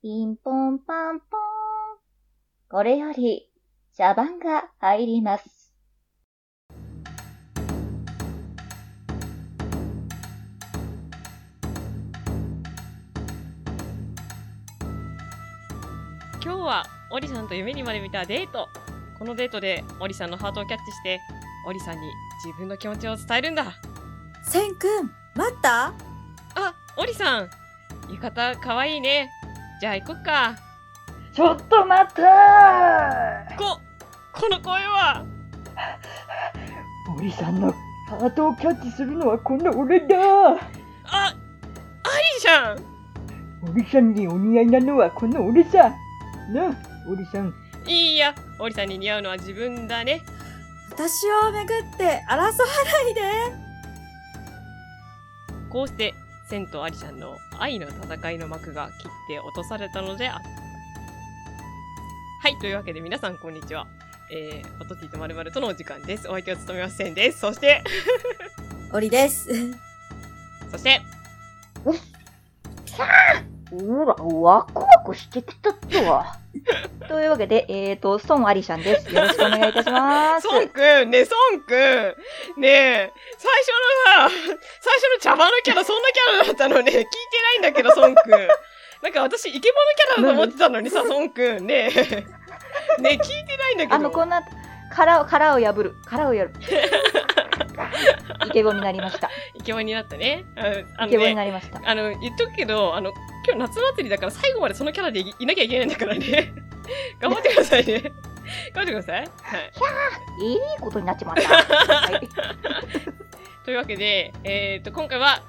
ピンポンパンポン。これより茶番が入ります。今日はオリさんと夢にまで見たデート。このデートでオリさんのハートをキャッチしてオリさんに自分の気持ちを伝えるんだ。セン君、待った？あオリさん。浴衣かわいいねじゃあ行こっか。ちょっと待ったここの声は。森さんのハートをキャッチするのはこの俺だ。あアリじゃん森さんにお似合いなのはこの俺さ。なあ森さん。いいやオリさんに似合うのは自分だね。私をめぐって争わないで。こうしてセンとアリちゃんの愛の戦いの幕が切って落とされたのであったはいというわけで皆さんこんにちはえー、おとティとまるまるとのお時間です。お相手を務めますセンです。そして、オリです。そして、うら、ワクワクしてきたとは。というわけで、えーと、孫アリシャンです。よろしくお願いいたします。ソンくんねえ、ソンくんねえ、最初のさ、最初の茶番のキャラそんなキャラだったのね、聞いてないんだけど、ソンくん。なんか私、イケボのキャラだと思ってたのにさ、ソンくん。ねえ、ねえ、聞いてないんだけど。あの、こんな、殻を、殻を破る。殻を破る。イケボになりました。イケボになったね。ああのイケボにね、なりました。あの、言っとくけど、あの、今日夏祭りだから最後までそのキャラでいいなきゃいけないんだからね。頑張ってくださいね。頑張ってください。はい。いいことになっちまった。はい。というわけで、えっ、と、今回は、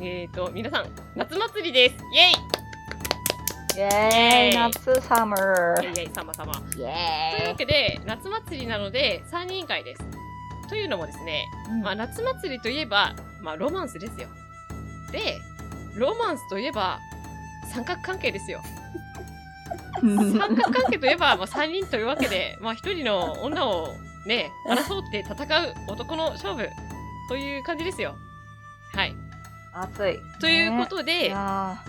えっ、と、皆さん、夏祭りです。イェイイェーイ、夏サマー。イェイイェイ、様様。イというェわけで、夏祭りなので、3人会です。というのもですね、ーイ。まあ、夏祭りといえば、まあ、ロマンスですよ。で、ロマンスといえば、三角関係ですよ。三角関係といえば、まあ、3人というわけで、まあ、1人の女をね、争って戦う男の勝負という感じですよ。はい。暑い。ということいで、や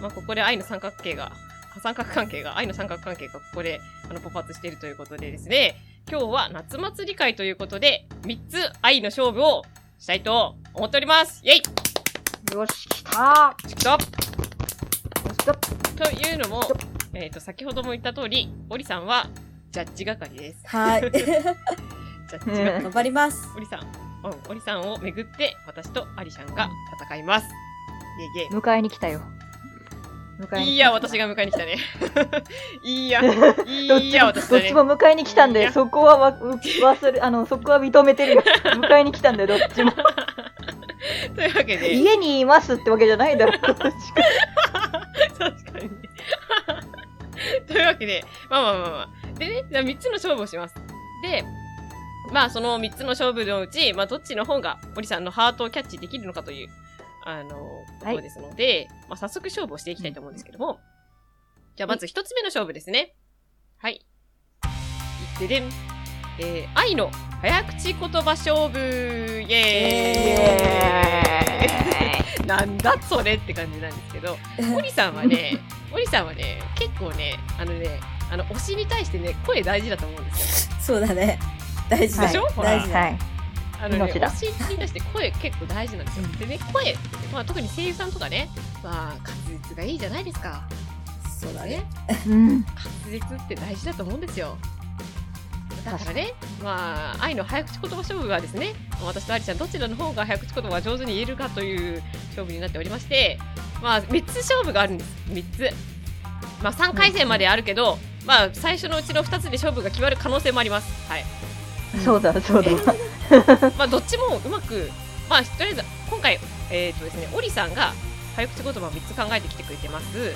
まあ、ここで愛の三角形が、三角関係が、愛の三角関係がここで、あの、勃発しているということでですね、今日は夏祭り会ということで、3つ愛の勝負をしたいと思っておりますイェイーよし、来たチクトよし来たというのも、えっ、と、先ほども言った通り、オリさんは、ジャッジ係です。はい。ジャッジ係。頑張ります。オリさん、うん、オリさんをめぐって、私とアリシャンが戦います。イェイイェイ。迎えに来たよ。迎えにいいや、私が迎えに来たね。いいや、どっいいや、ちも、私だねどっち。も迎えに来たんで、そこはわ、う忘れ、あの、そこは認めてるよ。迎えに来たんで、どっちも。というわけで、家にいますってわけじゃないだろ、どっちか。確かに。というわけで、まあまあまあまあ。でね、じゃあ3つの勝負をします。で、まあその3つの勝負のうち、まあどっちの方が森さんのハートをキャッチできるのかという、あの、ことですので、まあ早速勝負をしていきたいと思うんですけども、じゃあまず1つ目の勝負ですね。はい。いってでん。えー、愛の早口言葉勝負イエーイエ なんだそれって感じなんですけど、森さんはね、森さんはね、結構ね、あのね、あの推しに対してね、声大事だと思うんですよ。そうだね。大事だ。でしょ？ほら大事だ。はい。あのね、推しに対して声結構大事なんですよ。でね、声まあ特に声優さんとかね、まあ滑舌がいいじゃないですか。そうだね。うん。滑舌って大事だと思うんですよ。だからね、まあ、愛の早口言葉勝負はですね、私とアリちゃんどちらの方が早口言葉が上手に言えるかという勝負になっておりまして、まあ、3つ勝負があるんです。3つ。まあ、3回戦まであるけど、まあ、最初のうちの2つで勝負が決まる可能性もあります。はい。そうだ、そうだ。まあ、どっちもうまく、まあ、とりあえず、今回、えっ、とですね、オリさんが早口言葉を3つ考えてきてくれてます。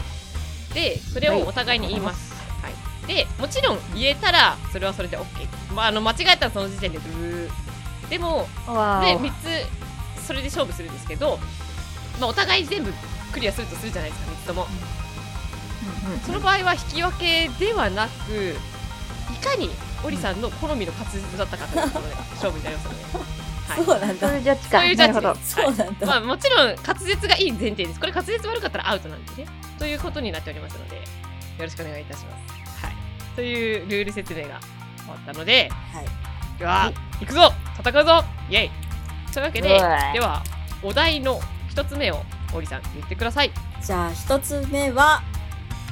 で、それをお互いに言います。はい。で、もちろん言えたら、それはそれで OK。まあ、あの、間違えたらその時点でブー。でも、で、わー3つ、それで勝負するんですけど、まあ、お互い全部クリアするとするじゃないですか、3つとも。その場合は引き分けではなく、いかにオリさんの好みの滑舌だったかというところで 勝負になりますので。はいそうなんだそういう。ジャッジか。そういうジャッジなるほど。そうなんだ。まあ、もちろん滑舌がいい前提です。これ滑舌悪かったらアウトなんですね。ということになっておりますので、よろしくお願いいたします。はい。というルール説明が終わったので、はい。では、行くぞ戦うぞイェイというわけで、では、お題の一つ目を、オリさん、言ってください。じゃあ、一つ目は、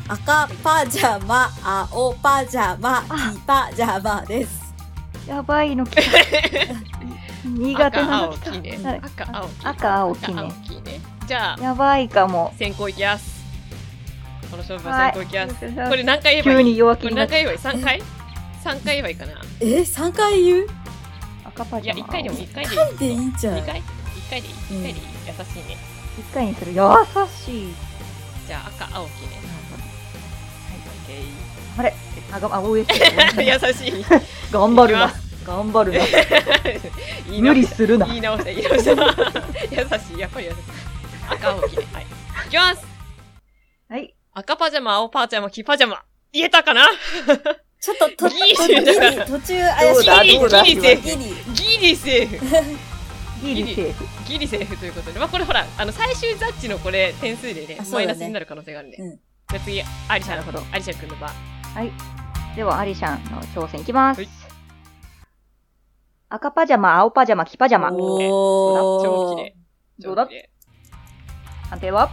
赤パジャマ、青パジャマ、黄パジャマです。やばいの来た。苦手なの来赤、青、黄ね。はい赤、青、黄。赤、青、黄赤、青ね。。じゃあ、やばいかも。先行いきます。この勝負ははい先行いきます。ここれ何回言えばいい？急に弱こ気になっ何回言えばいい ?3 回 ?3 回言えばいいかな？え、3回言う？いや、赤パジャマ。1回でもいい、1回でいい。回でいいんじゃん2回 ?1 回でいい ?1 回でいい優しいね。一回にする。優しい。じゃあ、赤、青、黄ね。あれあ、が、あ、応援して。優しい。頑張るな。頑張るな。無理するな。言い直した、言い直した。優しい、やっぱり優しい。赤、青、黄ね。はい。いきますはい。赤パジャマ、青パジャマ、黄パジャマ。言えたかな？ちょっと、と、ギリ途中、途中怪しい。どうだ？ギリどうだ？ギリセーフギリ。セーフ。ギリセーフ。ギリセーフということで。まあ、これほら、あの、最終ジャッジのこれ、点数でねマイナスになる可能性があるんで。うんじゃあ次、アリシャなるほどアリシャ君の番。はい。では、アリシャンの挑戦いきますはい。赤パジャマ、青パジャマ、黄パジャマ。おー。超綺麗。どうだ？判定は？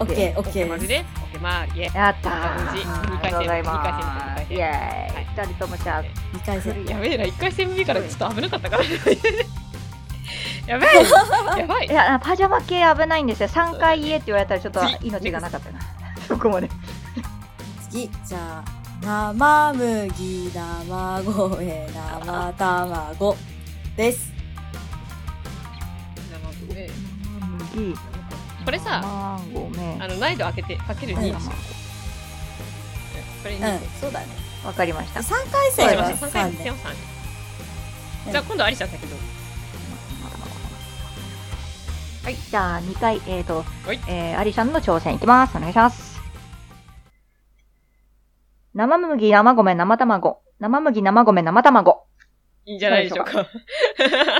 オッケー、オッケーです。まずね、オッケー、まあ、イエやったー。無事あ二回戦りがとうございま二回戦イェはいーイ。二人ともじゃあ、2回戦。やべえな、一回戦目からちょっと危なかったから。やべえやばいいや、パジャマ系危ないんですよ。3回言えって言われたらちょっと次命がなかったな。そこまで。次、じゃあ、生麦、生声、生卵です。麦。これさ。あの、難易度開けて、かける2。うんこれ2。うん、そうだね。わかりました。3回戦はそうしましょう。3回3戦ね。は3。じゃあ今度アリシャ先どうはい、じゃあ2回、えーとはい、えー、アリシャンの挑戦いきます。お願いします。生麦、生米、生卵。生麦、生米、生卵。いいんじゃないでしょうか。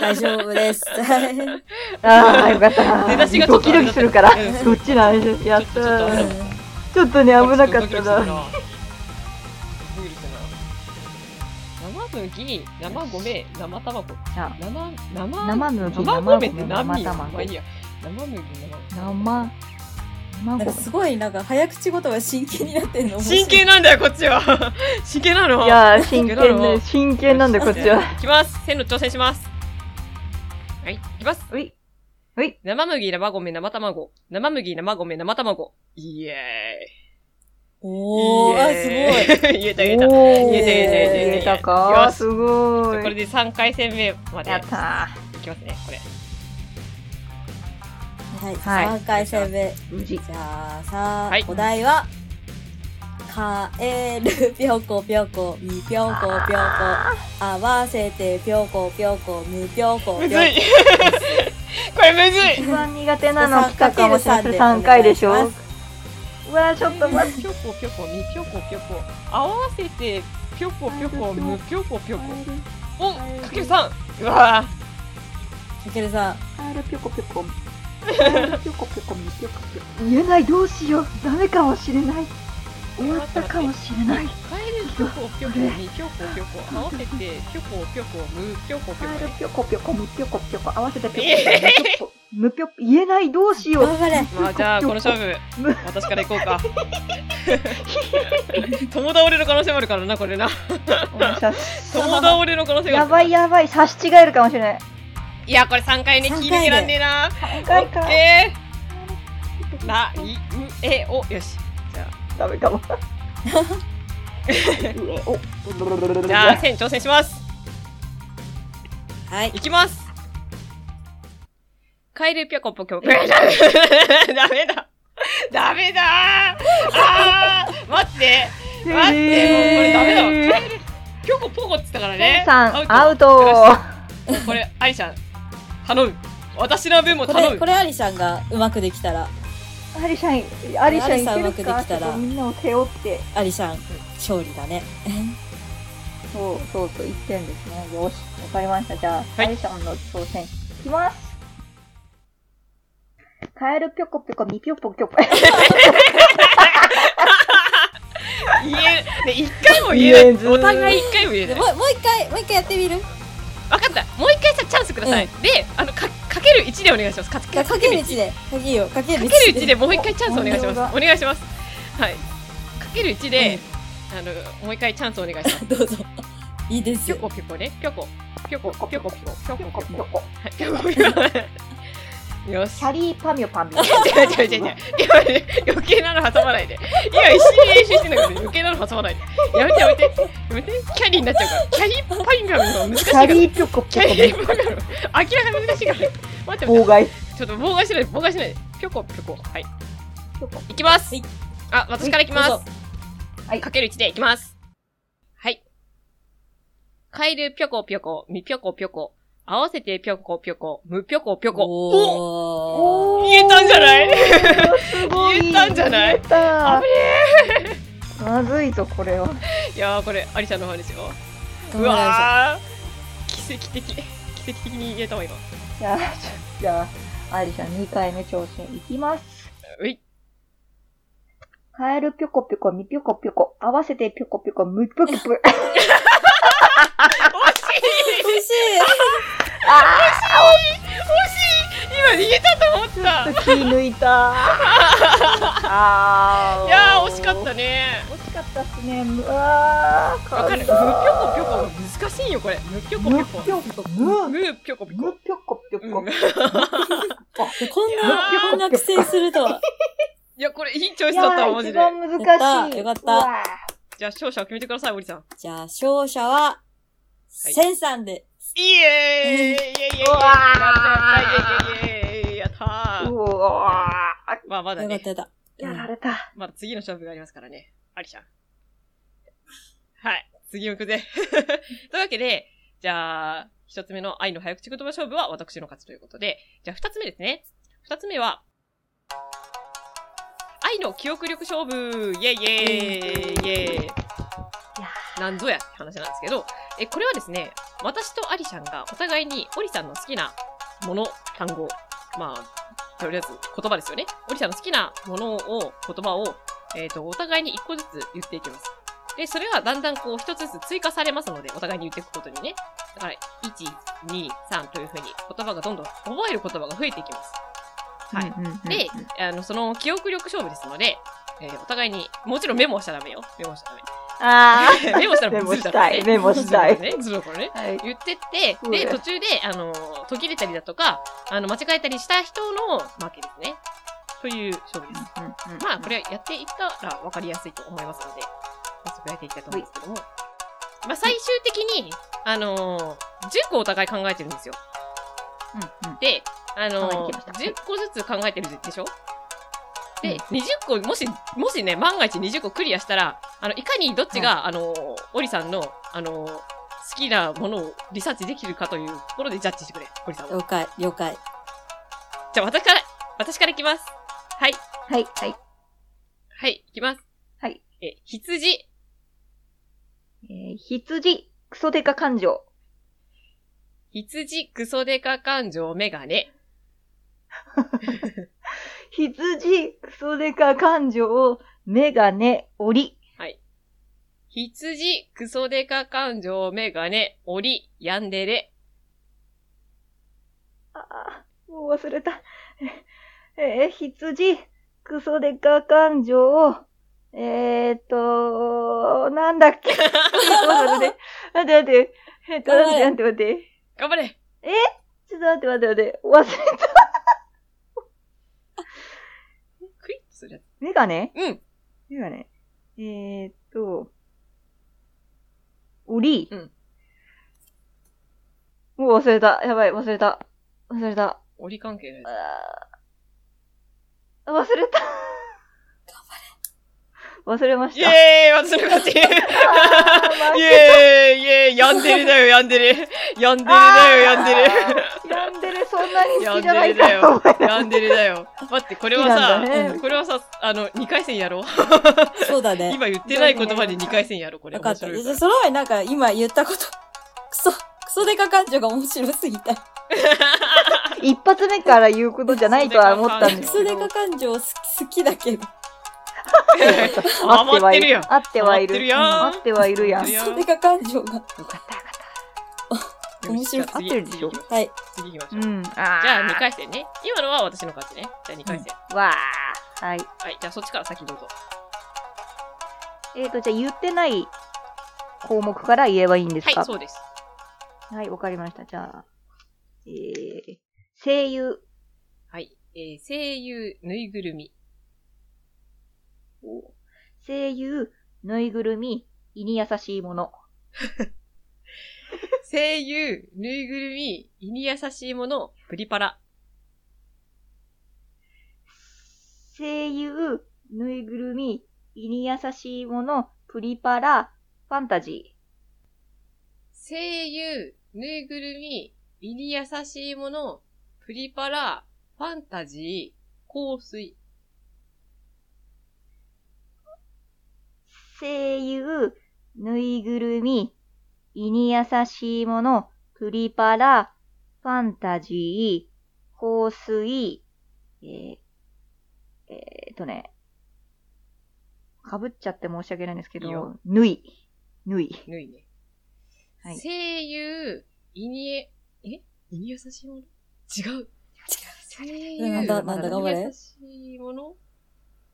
大丈夫です。ああ、よかった。出だしがドキドキするから。うんそっちなんです。やったうんちょっとね、危なかったな。生麦、生米、生卵。じゃ生、生、生麦生米って生何卵まあいいや。生麦、あ、生生、なん生かすごい、なんか早口言葉真剣になってんの真剣なんだよ、こっちは。真剣なの？いやー、真剣真剣なので、真剣なんで、こっちは。いきます。線路挑戦します。はい、いきます。うい。うい。生麦、生米、生卵。生麦、生米、生卵。イエーイ。おー、あ、すごい。イエーイ言えた言えた。言えた言えた言えた言えたかすごい。これで3回戦目までやったいきますね、これ。はい、はい3回戦目。ー。無事。じゃあさ、はいお題は、カエルぴょこぴょこ、みぴょこぴょこ、合わせてぴょこぴょこ、むぴょこぴょこ。むずい これむずい一番苦手なの来たかもしれない。それ3 3回でしょうわ、ちょっと待って。ぴょこぴょこ、みぴょこぴょこ。合わせて、ぴょこぴょこ、むぴょこぴょこ。おかける 3! うわかけるさん、カエルぴょこぴょこ。ぴょこぴょこ、みぴょこぴょこ。言えない、どうしよう。ダメかもしれない。終わったかもしれない。カエルぴょこぴょこ、みぴょこぴょこ。合わせて、ぴょこぴょこ、むぴょこぴょこ。ぴょこぴょこ、みぴょこぴょこ。合わせてぴょこ。むぴょこ。言えない、どうしよう。頑張れ。まあじゃあこの勝負む私から行こうか 友倒れの可能性もあるからなこれな友 倒れの可能性があるやばいやばい、差し違えるかもしれない。いやこれ3回ね聞いてきらんねえな3オッ。ケーな、い、う、え、お、よし。じゃダメかも。じゃあ、線挑戦します。はい。いきます。カエルぴょこぴょこ。ダメだ。ダメだあー待って待ってもうこれダメだわ。ぴょこぽこって言ったからね。アウト。ト。これ、アリちゃん、頼む。私の分もこれ、頼むこ。れアリシャンがうまくできたら、アリシャン、アリシャンいけるアリシャンうまくでかきたらちょっとみんなを背負って。アリシャン勝利だね。そうそうそう、1点ですね。よし、わかりました。じゃあ、いアリシャンの挑戦、いきます。カエルぴょこぴょこ、みぴょこぴょこ。言えない。とりあえずお互い一回も言えない。でもうもう一回、もう一回やってみる？わかった。もう一回さ、チャンスください。うで、あの、か、かける1でお願いします。かかかける1で。かけよう。かける1かける1でもう一回チャンスお願いします。お願いします。はい。かける1で、あの、もう一回チャンスお願いします。どうぞ。いいですぴょよ。こぴょこね。ぴょこ。ぴょこ、ぴょこ、ぴょこ、ぴょこ、ぴょこ。ぴょこはい、ぴょこ、ぴょこ。よしキ。ャリーパミョパミョ。違う違う違う違う。今ね、余計なの挟まないで。今一緒に練習してんだから余計なの挟まないで。やめてやめて。やめて。キャリーになっちゃうから。キャリーパインガムの難しいキャから。リーぴょこぴキャょこリーパインガム。明らかに難しいから。待って。妨害。ちょっと妨害しないで、妨害しないで。ぴょこぴょこ。はい。いきますはい。あ、私からいきます。はいかける1でいきます。はい。カエルぴょこぴょこ、みぴょこぴょこ。合わせてぴょこぴょこ、むぴょこぴょこ。おおー。言えたんじゃない？すごい。言えたんじゃない？言えた危。まずいぞ、これは。いやー、これ、アリちゃんの方ですよ。うわー奇跡的。奇跡的に言えたわ、今。じゃあ、じゃあ、アリシャ2回目挑戦いきます。うい。カエルぴょこぴょこ、みぴょこぴょこ。合わせてぴょこぴょこ、むぴょこぴょこ。惜しい今逃げたと思った気抜いた。あ ーいやー、惜しかった。ね。惜しかったっすね。うわー、わかる。むぴょこぴょこ。難しいよ、これ。むぴょこぴょこ。むぴょこ、ぴょこぴょこ。むぴょこぴょこ。うんこんな、こんな苦戦するとは。いや、これいいチョイいスだったマジで。一番難しい。よかったじゃあ、勝者を決めてください、おりさん。じゃあ、勝者は、センさんで。イエーイイエイイエイイエイやったイエイイエイやったーうわまあ、まだね、やった。やられた。まだ次の勝負がありますからね。アリちゃん。はい。次行くぜ。というわけで、じゃあ、一つ目の愛の早口言葉勝負は私の勝ちということで、じゃあ二つ目ですね。二つ目は、愛の記憶力勝負イェイイェイイェイいやなんぞやって話なんですけど、え、これはですね、私とアリちゃんがお互いにオリさんの好きなもの、単語、まあ、とりあえず言葉ですよね。オリさんの好きなものを、言葉を、えっ、と、お互いに一個ずつ言っていきます。で、それはだんだんこう一つずつ追加されますので、お互いに言っていくことにね。だから、1、2、3というふうに言葉がどんどん覚える言葉が増えていきます。はい。で、あの、その記憶力勝負ですので、えーお互いに、もちろんメモはしちゃダメよ。メモはしちゃダメ。あメモしたらメモずるだからねしたい、メモしたい。ね、ずるだからね。はい。言ってって、うんで、途中で、あの、途切れたりだとか、あの、間違えたりした人の負けですね。という勝負です。まあ、これやっていったら分かりやすいと思いますので、早速やっていきたいと思うんですけども。まあ、最終的に、あのー、10個お互い考えてるんですよ。うんうんで、あのー考えてきました10個ずつ考えてるでしょ？で、うん20個、もし、もしね、万が一20個クリアしたら、あの、いかにどっちが、あのー、オリさんの、あのー、好きなものをリサーチできるかというところでジャッジしてくれ、オリさんは。了解、了解。じゃあ、私から、私からいきます。はい。はい、はい。はい、いきます。はい。え、羊、えー、羊、クソデカ感情。羊、クソデカ感情、メガネ。羊、クソデカ感情、メガネ、檻。羊、クソデカ感情、メガネ、オリ、ヤンデレ。あーもう忘れた。えー、羊、クソデカ感情、えーっと、なんだっけ？待って待って。待って待って。えっと、待って待って待って。頑張れちょっと待って待って待って。忘れた。するやつ。メガネ？うん。メガネ。えーっと、檻。うん。もう忘れた。やばい、忘れた。忘れた。オリ関係のやあー忘れた。忘れまつ。イした。ェーイ私の勝ちイあー負けェーイイェーイヤンデレだよ、ヤンデレ。ヤンデレだよ、ヤンデレ。そんなに好きじゃないデレだよかと思い。ヤンデレだよ。待って、これは好きなさ、んだねこれはさ、あの、2回戦やろう。そうだね。今言ってない言葉で2回戦やろう、これ。わかった。面白いじゃあその前になんか今言ったこと、クソ、クソデカ感情が面白すぎた。一発目から言うことじゃないとは思ったんですけどクソデカ。感情好き好きだけど。余ってるよ。合ってはいる。合ってるようん合ってはいるやん。よ合ってるよそれが感情が。かったよかっ面白いよし合ってるでしょはい。次行きました。ょう。うん。あじゃあ2回戦ね。今のは私の勝ちね。じゃあ2回戦。わー。はい。はい。じゃあそっちから先どうぞ。えーと、じゃあ言ってない項目から言えばいいんですか？はい、そうです。はい、わかりました。じゃあ、えー、声優。はい。えー、声優、ぬいぐるみ。声優、ぬいぐるみ、胃に優しいもの。声優、ぬいぐるみ、胃に優しいもの、プリパラ。声優、ぬいぐるみ、胃に優しいもの、プリパラ、ファンタジ声優、ぬいぐるみ、胃に優しいもの、プリパラ、ファンタジー、香水。ー。声優、ぬいぐるみ、胃に優しいもの、プリパラ、ファンタジー、香水、えー、えーとね、かぶっちゃって申し訳ないんですけど、ぬい、ぬい。ぬいね。はい声優、胃にえ、え胃に優しいもの？違う。声優、なんだなんだ頑張れ胃に優しいもの？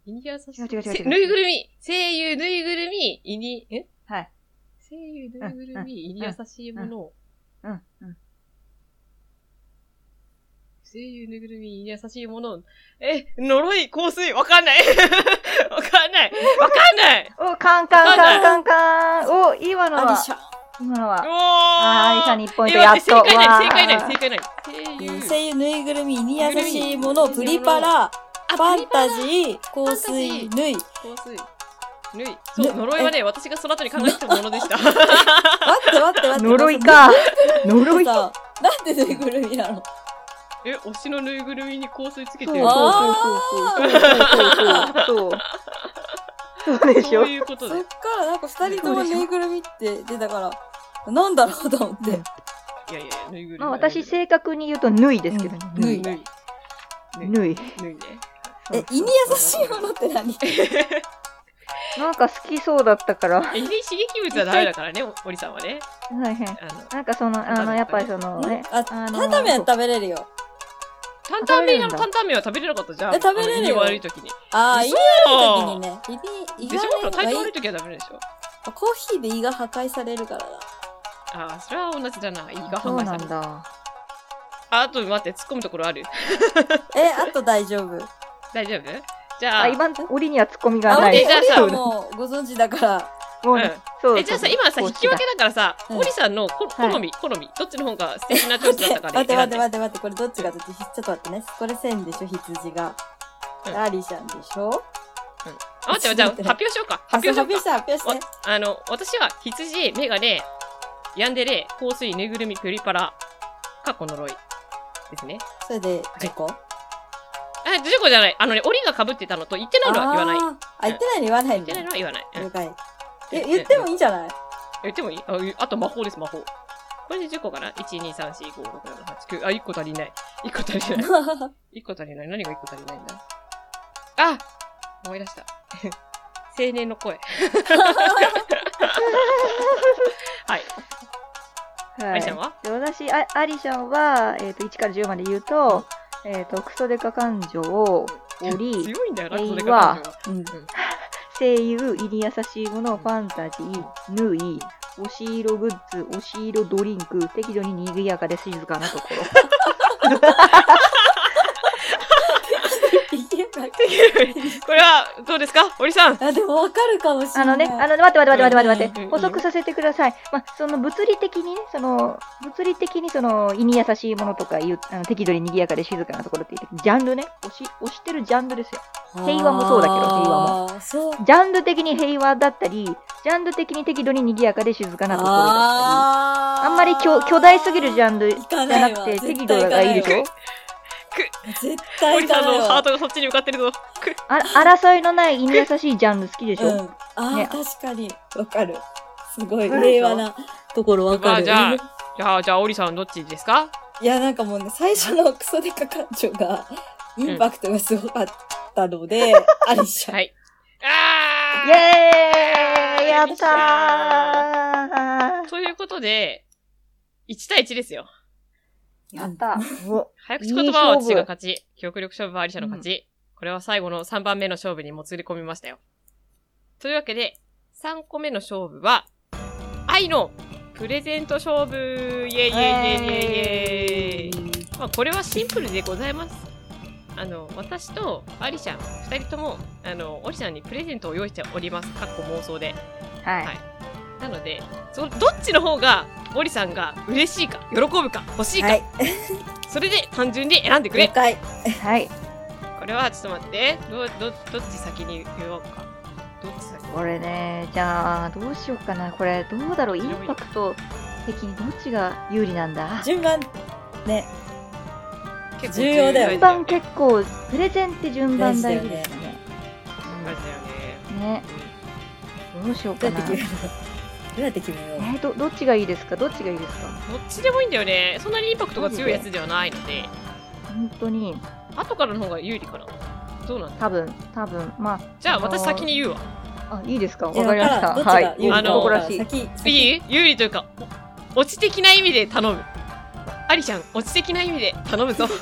胃に優しい。違う違う違う違うせぬいぐるみ声優、ぬいぐるみ、胃に、え？はい。声優、ぬいぐるみ、胃に優しいもの。うん、うん。声優、ぬいぐるみ、胃に優しいもの。え、呪い、香水、わかんない。わかんない。わかんない。お、カンカンカンカンカン。お、今のはアリシ、ャ。今のは。おーあー、アリシャ日本一え、やっと。正解ない、正解ない、正解ない。え声ー優。ぬいぐるみに優しいもの、プリパラ、あファンタジプー、香水、ぬい。香水。ぬい。そう、呪いはね、私がその後に考えたものでした。待って待って待って。呪いか。呪い。さ、なんでぬいぐるみなの？え、推しのぬいぐるみに香水つけてそうるそうそうそう。そうそうそうそう。そうでしょそういうことでそっ。からなんか二人ともぬいぐるみって出たから、なんだろうと思って。いやいやぬいぐるみ。まあ私、正確に言うと、ぬいですけどぬい。ぬい。ぬいね。え、胃に優しいものって何？なんか好きそうだったから。刺激物はダメだからね、おおりさんはね。いはい。あの、なんかその、あの、やっぱりそのね。あ、担々麺食べれるよ。担々麺なの食べれるんだ担々麺は食べれなかったじゃん。え食べれるよ悪い時に。あー、嘘胃に悪い時にね。胃に、胃でしょ？体調悪い時はダメでしょ。コーヒーで胃が破壊されるからだ。ああ、それは同じだな。胃が破壊される。なんだ。あ、あと待って、突っ込むところある え、あと大丈夫。大丈夫？じゃあ、あ、今、折にはツッコミがあ、ない。えじゃあさもうご存知だから。うんもうね、そう。え、じゃあさ、今さ、引き分けだからさ、うさんの好み、好み、どっちの方が素敵なチョイスだったか 待って待ってで待って待って、これどっちがどっち？ちょっと待ってね。これ線でしょ、羊が。うんアリシャンでしょ？あ、待って、じゃあ、発表しようか。発表しようか。発表して、発表して。あの、私は、羊、メガネ、ヤンデレ、香水、ぬいぐるみ、プリパラ、かっこ呪い。ですね。それで、10個あ、10個じゃない。あのね、檻が被ってたのと言ってないのは言わない。言あ言ってないの言わないのってないのは言わない。うん了解。え、言ってもいいんじゃない？言ってもいい？ああと魔法です、魔法。これで10個かな ?1、2、3、4、5、6、7、8、9。あ、1個足りない。1個足りない。1個足りない。何が1個足りないんだ？あ思い出した。青年の声。はい。はいアリシャンは？で私、あアリシャンは、えっ、と、1から10まで言うと、えっ、と、クソデカ感情を、折、強いんはが。うん。声優、胃に優しいもの、ファンタジー、縫い、押し色グッズ、押し色ドリンク、適度に賑やかで静かなところ。これは、どうですか？堀さん。あ、でもわかるかもしれない。あのね、あの、待って待って待って待って待って、うん補足させてください。まあ、その物理的にね、その、物理的にその、胃に優しいものとかいう、あの適度に賑やかで静かなところって言って、ジャンルね、押し、押してるジャンルですよ。平和もそうだけど平和もも。そう。ジャンル的に平和だったり、ジャンル的に適度に賑やかで静かなところだったり、あんまり巨巨大すぎるジャンルじゃなくて、適度がいいでしょ？絶対堀さんのハート。トがそっちに向かってるぞ。くあ争いのない胃に優しいジャンル好きでしょ、うん。あー、ね確かに。わかる。すごいわかるでしょ？平和なところわかる。まあじゃあじゃあ、じゃあ、堀さんどっちですか？いや、なんかもうね、最初のクソデカ感情が、インパクトがすごかったので、アリシャン。はい。あイェーイやったーということで、1対1ですよ。やったお早口言葉は私が勝ち、記憶力勝負はアリシャの勝ち。これは最後の3番目の勝負にもつれ込みましたよ。というわけで、3個目の勝負は、愛のプレゼント勝負イェイイェイイェイイェイイェイまあ、これはシンプルでございます。あの、私とアリシャン、二人とも、あの、オリさんにプレゼントを用意しております。かっこ妄想で。はい。はいなので、そどっちの方が、オリさんが嬉しいか、喜ぶか、欲しいか、はい。それで単純に選んでくれ了。解。はい。これはちょっと待って。ど、ど、どっち先に言おうか。どっち先これね、じゃあ、どうしようかな。これ、どうだろう？インパクト的にどっちが有利なんだ？順番、ね。結重要だよ順番結構、プレゼンって順番大事ですね。大事だよね。ね。どうしようかな。どうやって決めよう？えー、ど、どっちがいいですか？どっちがいいですか？どっちでもいいんだよね。そんなにインパクトが強いやつではないので、本当に、後からの方が有利かな。どうなんだ？多分、多分、まじゃああのー私先に言うわ。あ、あ、いいですか？わかりました。はい。あの男らしい。先、先いい有利というか、おオチ的な意味で頼む。アリちゃん、オチ的な意味で頼むぞ。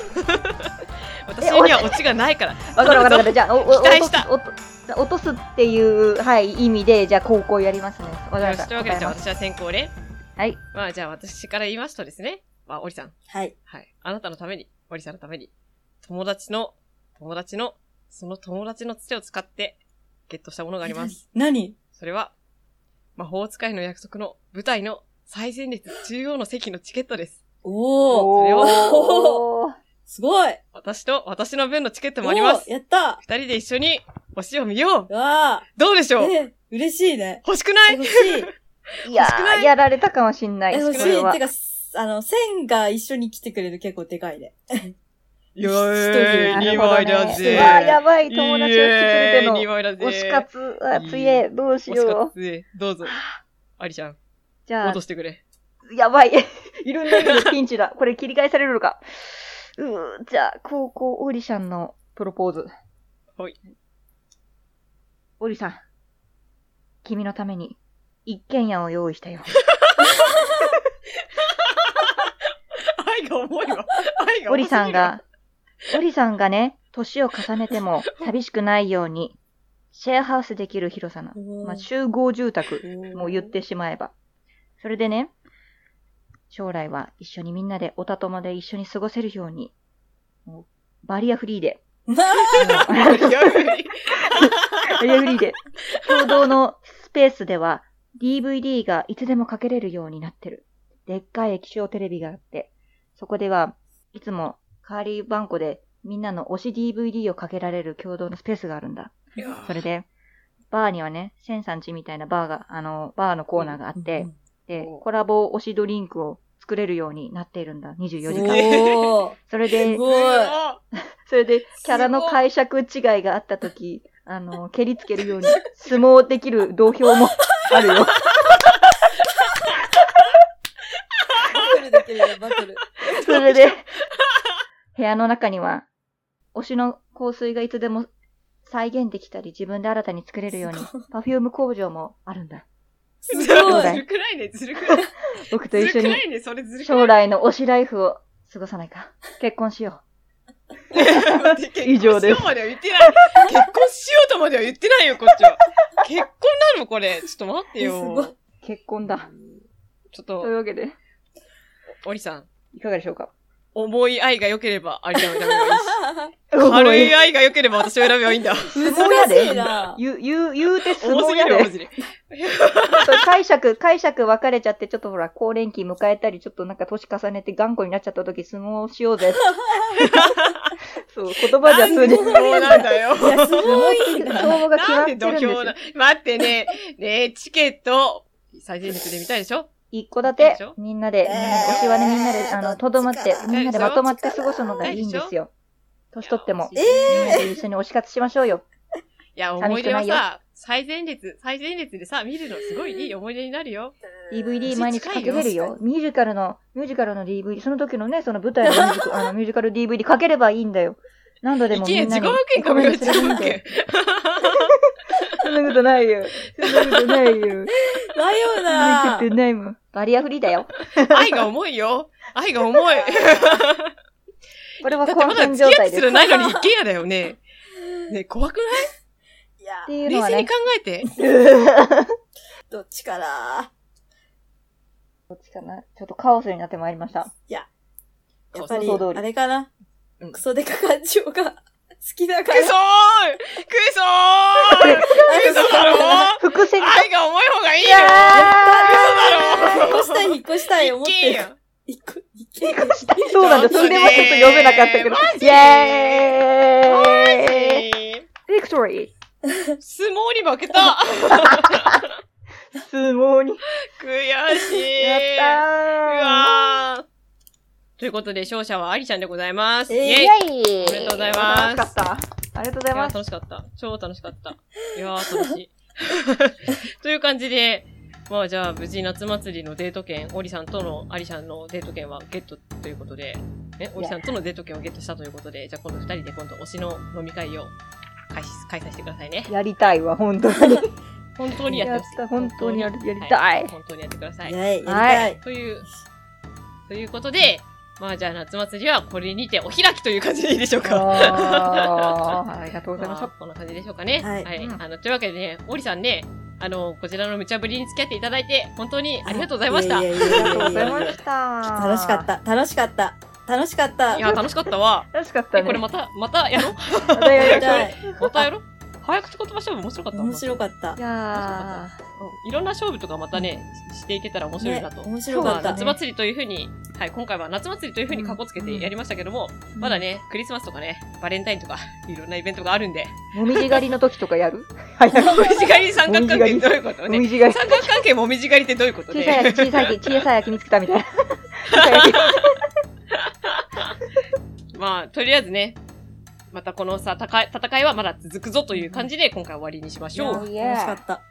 私にはオチがないから。わかるわかる。じゃあ、お、お、期待した落とすっていう、はい、意味で、じゃあ、高校やりますね。わかりました。というわけで、じゃあ私は先行ね。はい。まあ、じゃあ私から言いますとですね。まあ、オリさん。はい。はい。あなたのために、オリさんのために、友達の、友達の、その友達のつてを使って、ゲットしたものがあります。何？それは、魔法使いの約束の舞台の最前列中央の席のチケットです。おー。それをおーすごい私と私の分のチケットもありますやった二人で一緒に推しを見よううわー。どうでしょう？え、嬉しいね。欲しくない？欲しい。いやー、やられたかもしんない。え、欲しい。てか、あの、線が一緒に来てくれる結構でかいね。よーい、2なるほど枚だねぜ。うわー、やばい、友達を引き連れての2枚だぜ。推し活、あ、つえ、どうし推しよ活ぜ。どうぞ。アリちゃん、う。じゃあ落と、してくれ。やばい。いろんな意味でピンチだ。これ切り返されるのか。うー、じゃあ、高校オーディションのプロポーズ。はい。オリさん、君のために一軒家を用意したよ。愛が重いわ。愛が重すぎるオリさん。が、オリさんがね、年を重ねても寂しくないように、シェアハウスできる広さの、まあ、集合住宅も言ってしまえば。それでね、将来は一緒にみんなでおたとまで一緒に過ごせるように、もうバリアフリーで、まあバリいやアフリーで、共同のスペースでは DVD がいつでもかけれるようになってる。でっかい液晶テレビがあって、そこではいつもカーリーバンコでみんなの推し DVD をかけられる共同のスペースがあるんだ。それで、バーにはね、センさんちみたいなバーが、あの、バーのコーナーがあって、で、コラボ推しドリンクを作れるようになっているんだ。24時間。それで。それで、キャラの解釈違いがあったとき、あの、蹴りつけるように、相撲できる土俵も あるよ。バトルできるよ、バトル。それで、部屋の中には、推しの香水がいつでも再現できたり、自分で新たに作れるように、パフューム工場もあるんだ。すずごい。るくないね、ずるくない。僕とず一緒に。将来の推しライフを過ごさないか。結婚しよ待って以上です結婚しようまでは言ってない。結婚しようとまでは言ってないよ、こっちは。結婚なのこれ。ちょっと待ってよ。う。結婚だ。ちょっというと、わけで、オリさん。いかがでしょうか？重い愛が良ければ、アリちゃんを選べばいいし。軽い愛が良ければ私を選べばいいんだ。難しいな。言う、言う、言うて相撲やですぎる。あと解釈、解釈分かれちゃって、ちょっとほら、高齢期迎えたり、ちょっとなんか年重ねて頑固になっちゃった時、相撲しようぜ。そう、言葉じゃ通じそうなんだよ。いや、すごいな。相撲が決まなんでってるんですよ土俵な。待ってね。ねえ、チケット、最前列で見たいでしょ？一個立てみんなで、みんなで、推しはね、みんなで、あの、とどまって、みんなでまとまって過ごすのがいいんですよ。年取っても。みんなで一緒に推し活しましょうよ。いや、思い出はさ、最前列、最前列でさ、見るのすごいいい思い出になるよ。DVD 毎日かけれるよ。ミュージカルの、ミュージカルの DVD、その時のね、その舞台のミュージカあのミュージカル DVD かければいいんだよ。何度でもみんなに自己保険かもよ。そんなことないよ。そんなことないよ。迷 うないなことないもん。バリアフリーだよ。愛が重いよ。愛が重い。これはだってまだ付き合ってす。ないのに一軒家だよね。ね、怖くない？いやっ、ていうのはね冷静に考。えて。どっちかな？どっちかな？ちょっとカオスになってまいりました。やっぱりあれかな？うんクソデカ感情が好きだかくそーら。くそーくそだろ伏線が。愛が重い方がいいよや引っ越したい、引っ越したい、思ってる。一軒家。一個、一軒家。そうなんだ。それではちょっと読めなかったけど。イェーイビクトリー相撲に負けた相撲に。悔しいやったーうわーということで、勝者はアリちゃんでございます。えーイェイイェイおめでとうございます楽しかった。ありがとうございいやー、ます。楽しかった。超楽しかった。いやー、楽しい。という感じで、まあじゃあ、無事夏祭りのデート券、オリさんとのアリさんのデート券はゲットということで、ね、オリさんとのデート券をゲットしたということで、じゃあ今度二人で今度推しの飲み会を開始、開催してくださいね。やりたいわ、本当に。本当にやってほしい本当にやるやりはたい本当にやってください。イェイ、やりたい。という、ということで、まあじゃあ夏祭りはこれにてお開きという感じでいいでしょうか。ありがとうございましまあこんな感じでしょうかね。はいうんあの、というわけでね、オリさんね、あの、こちらの無茶ぶりに付き合っていただいて、本当にありがとうございました。ありがとうございました。楽しかっ。た、楽しかった、楽しかった。や、楽しかったわ。え、楽しかったね。これまた、またやろう？またやりたい。やりたい。またやろう？早口言葉勝負面白かった？面白かったい。やうんいろんな勝負とかまたね、ししていけたら面白いなと。ね面白かったまあ夏祭りというふうに、はい、今回は夏祭りというふうにカッコつけてやりましたけども、まだね、クリスマスとかね、バレンタインとか、いろんなイベントがあるんで、ー、もみじ狩りの時とかやる？はい。もみじ狩り三角関係どういうことね？もみじ狩り。三角関係もみじ狩りってどういうこと小さいね焼き、小さい焼き、小さい焼き 見つけたみたいな。まあ、とりあえずね、またこのさ、戦い戦いはまだ続くぞという感じで今回終わりにしましょう。楽しかった。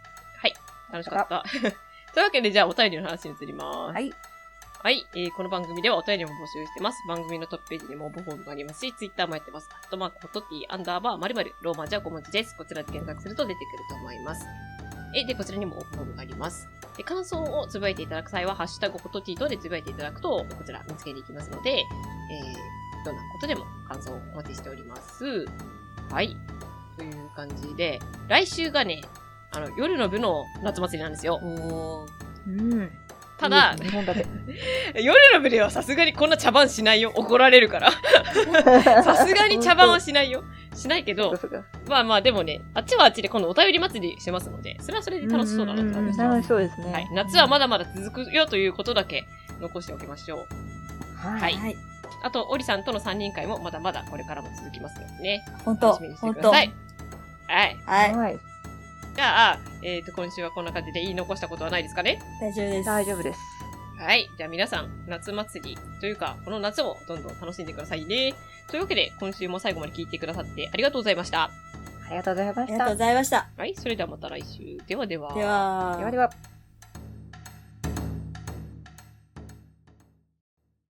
楽しかった。というわけで、じゃあお便りの話に移ります。はい。はい、えーこの番組ではお便りも募集してます。番組のトップページにも応募フォームがありますし、ツイッターもやってます。あとマーク、ホトティ、アンダーバー、まるまる、ローマ字は5文字です。こちらで検索すると出てくると思います。え、で、こちらにも応募フォームがあります。で、感想をつぶやいていただく際は、ハッシュタグホトティとでつぶやいていただくと、こちら見つけに行きますので、えー、どんなことでも感想をお待ちしております。はい。という感じで、来週がね、あの、夜の部の夏祭りなんですよ。うん。ただ。夜の部ではさすがにこんな茶番しないよ。怒られるから。さすがに茶番はしないよ。しないけど、まあまあでもね、あっちはあっちで今度お便り祭りしますので、それはそれで楽しそうだなって思いました。楽しそうですね。はい。夏はまだまだ続くよということだけ残しておきましょう。は。はいいはい。あと、オリさんとの3人会もまだまだこれからも続きますのでね。本当楽しみにして本当ください。はい。はい。はい。じゃあ、えっ、と、今週はこんな感じで言い残したことはないですかね？大丈夫です。大丈夫です。はい。じゃあ皆さん、夏祭りというか、この夏をどんどん楽しんでくださいね。というわけで、今週も最後まで聞いてくださってありがとうございました。ありがとうございました。ありがとうございました。はい。それではまた来週。ではでは。ではではでは。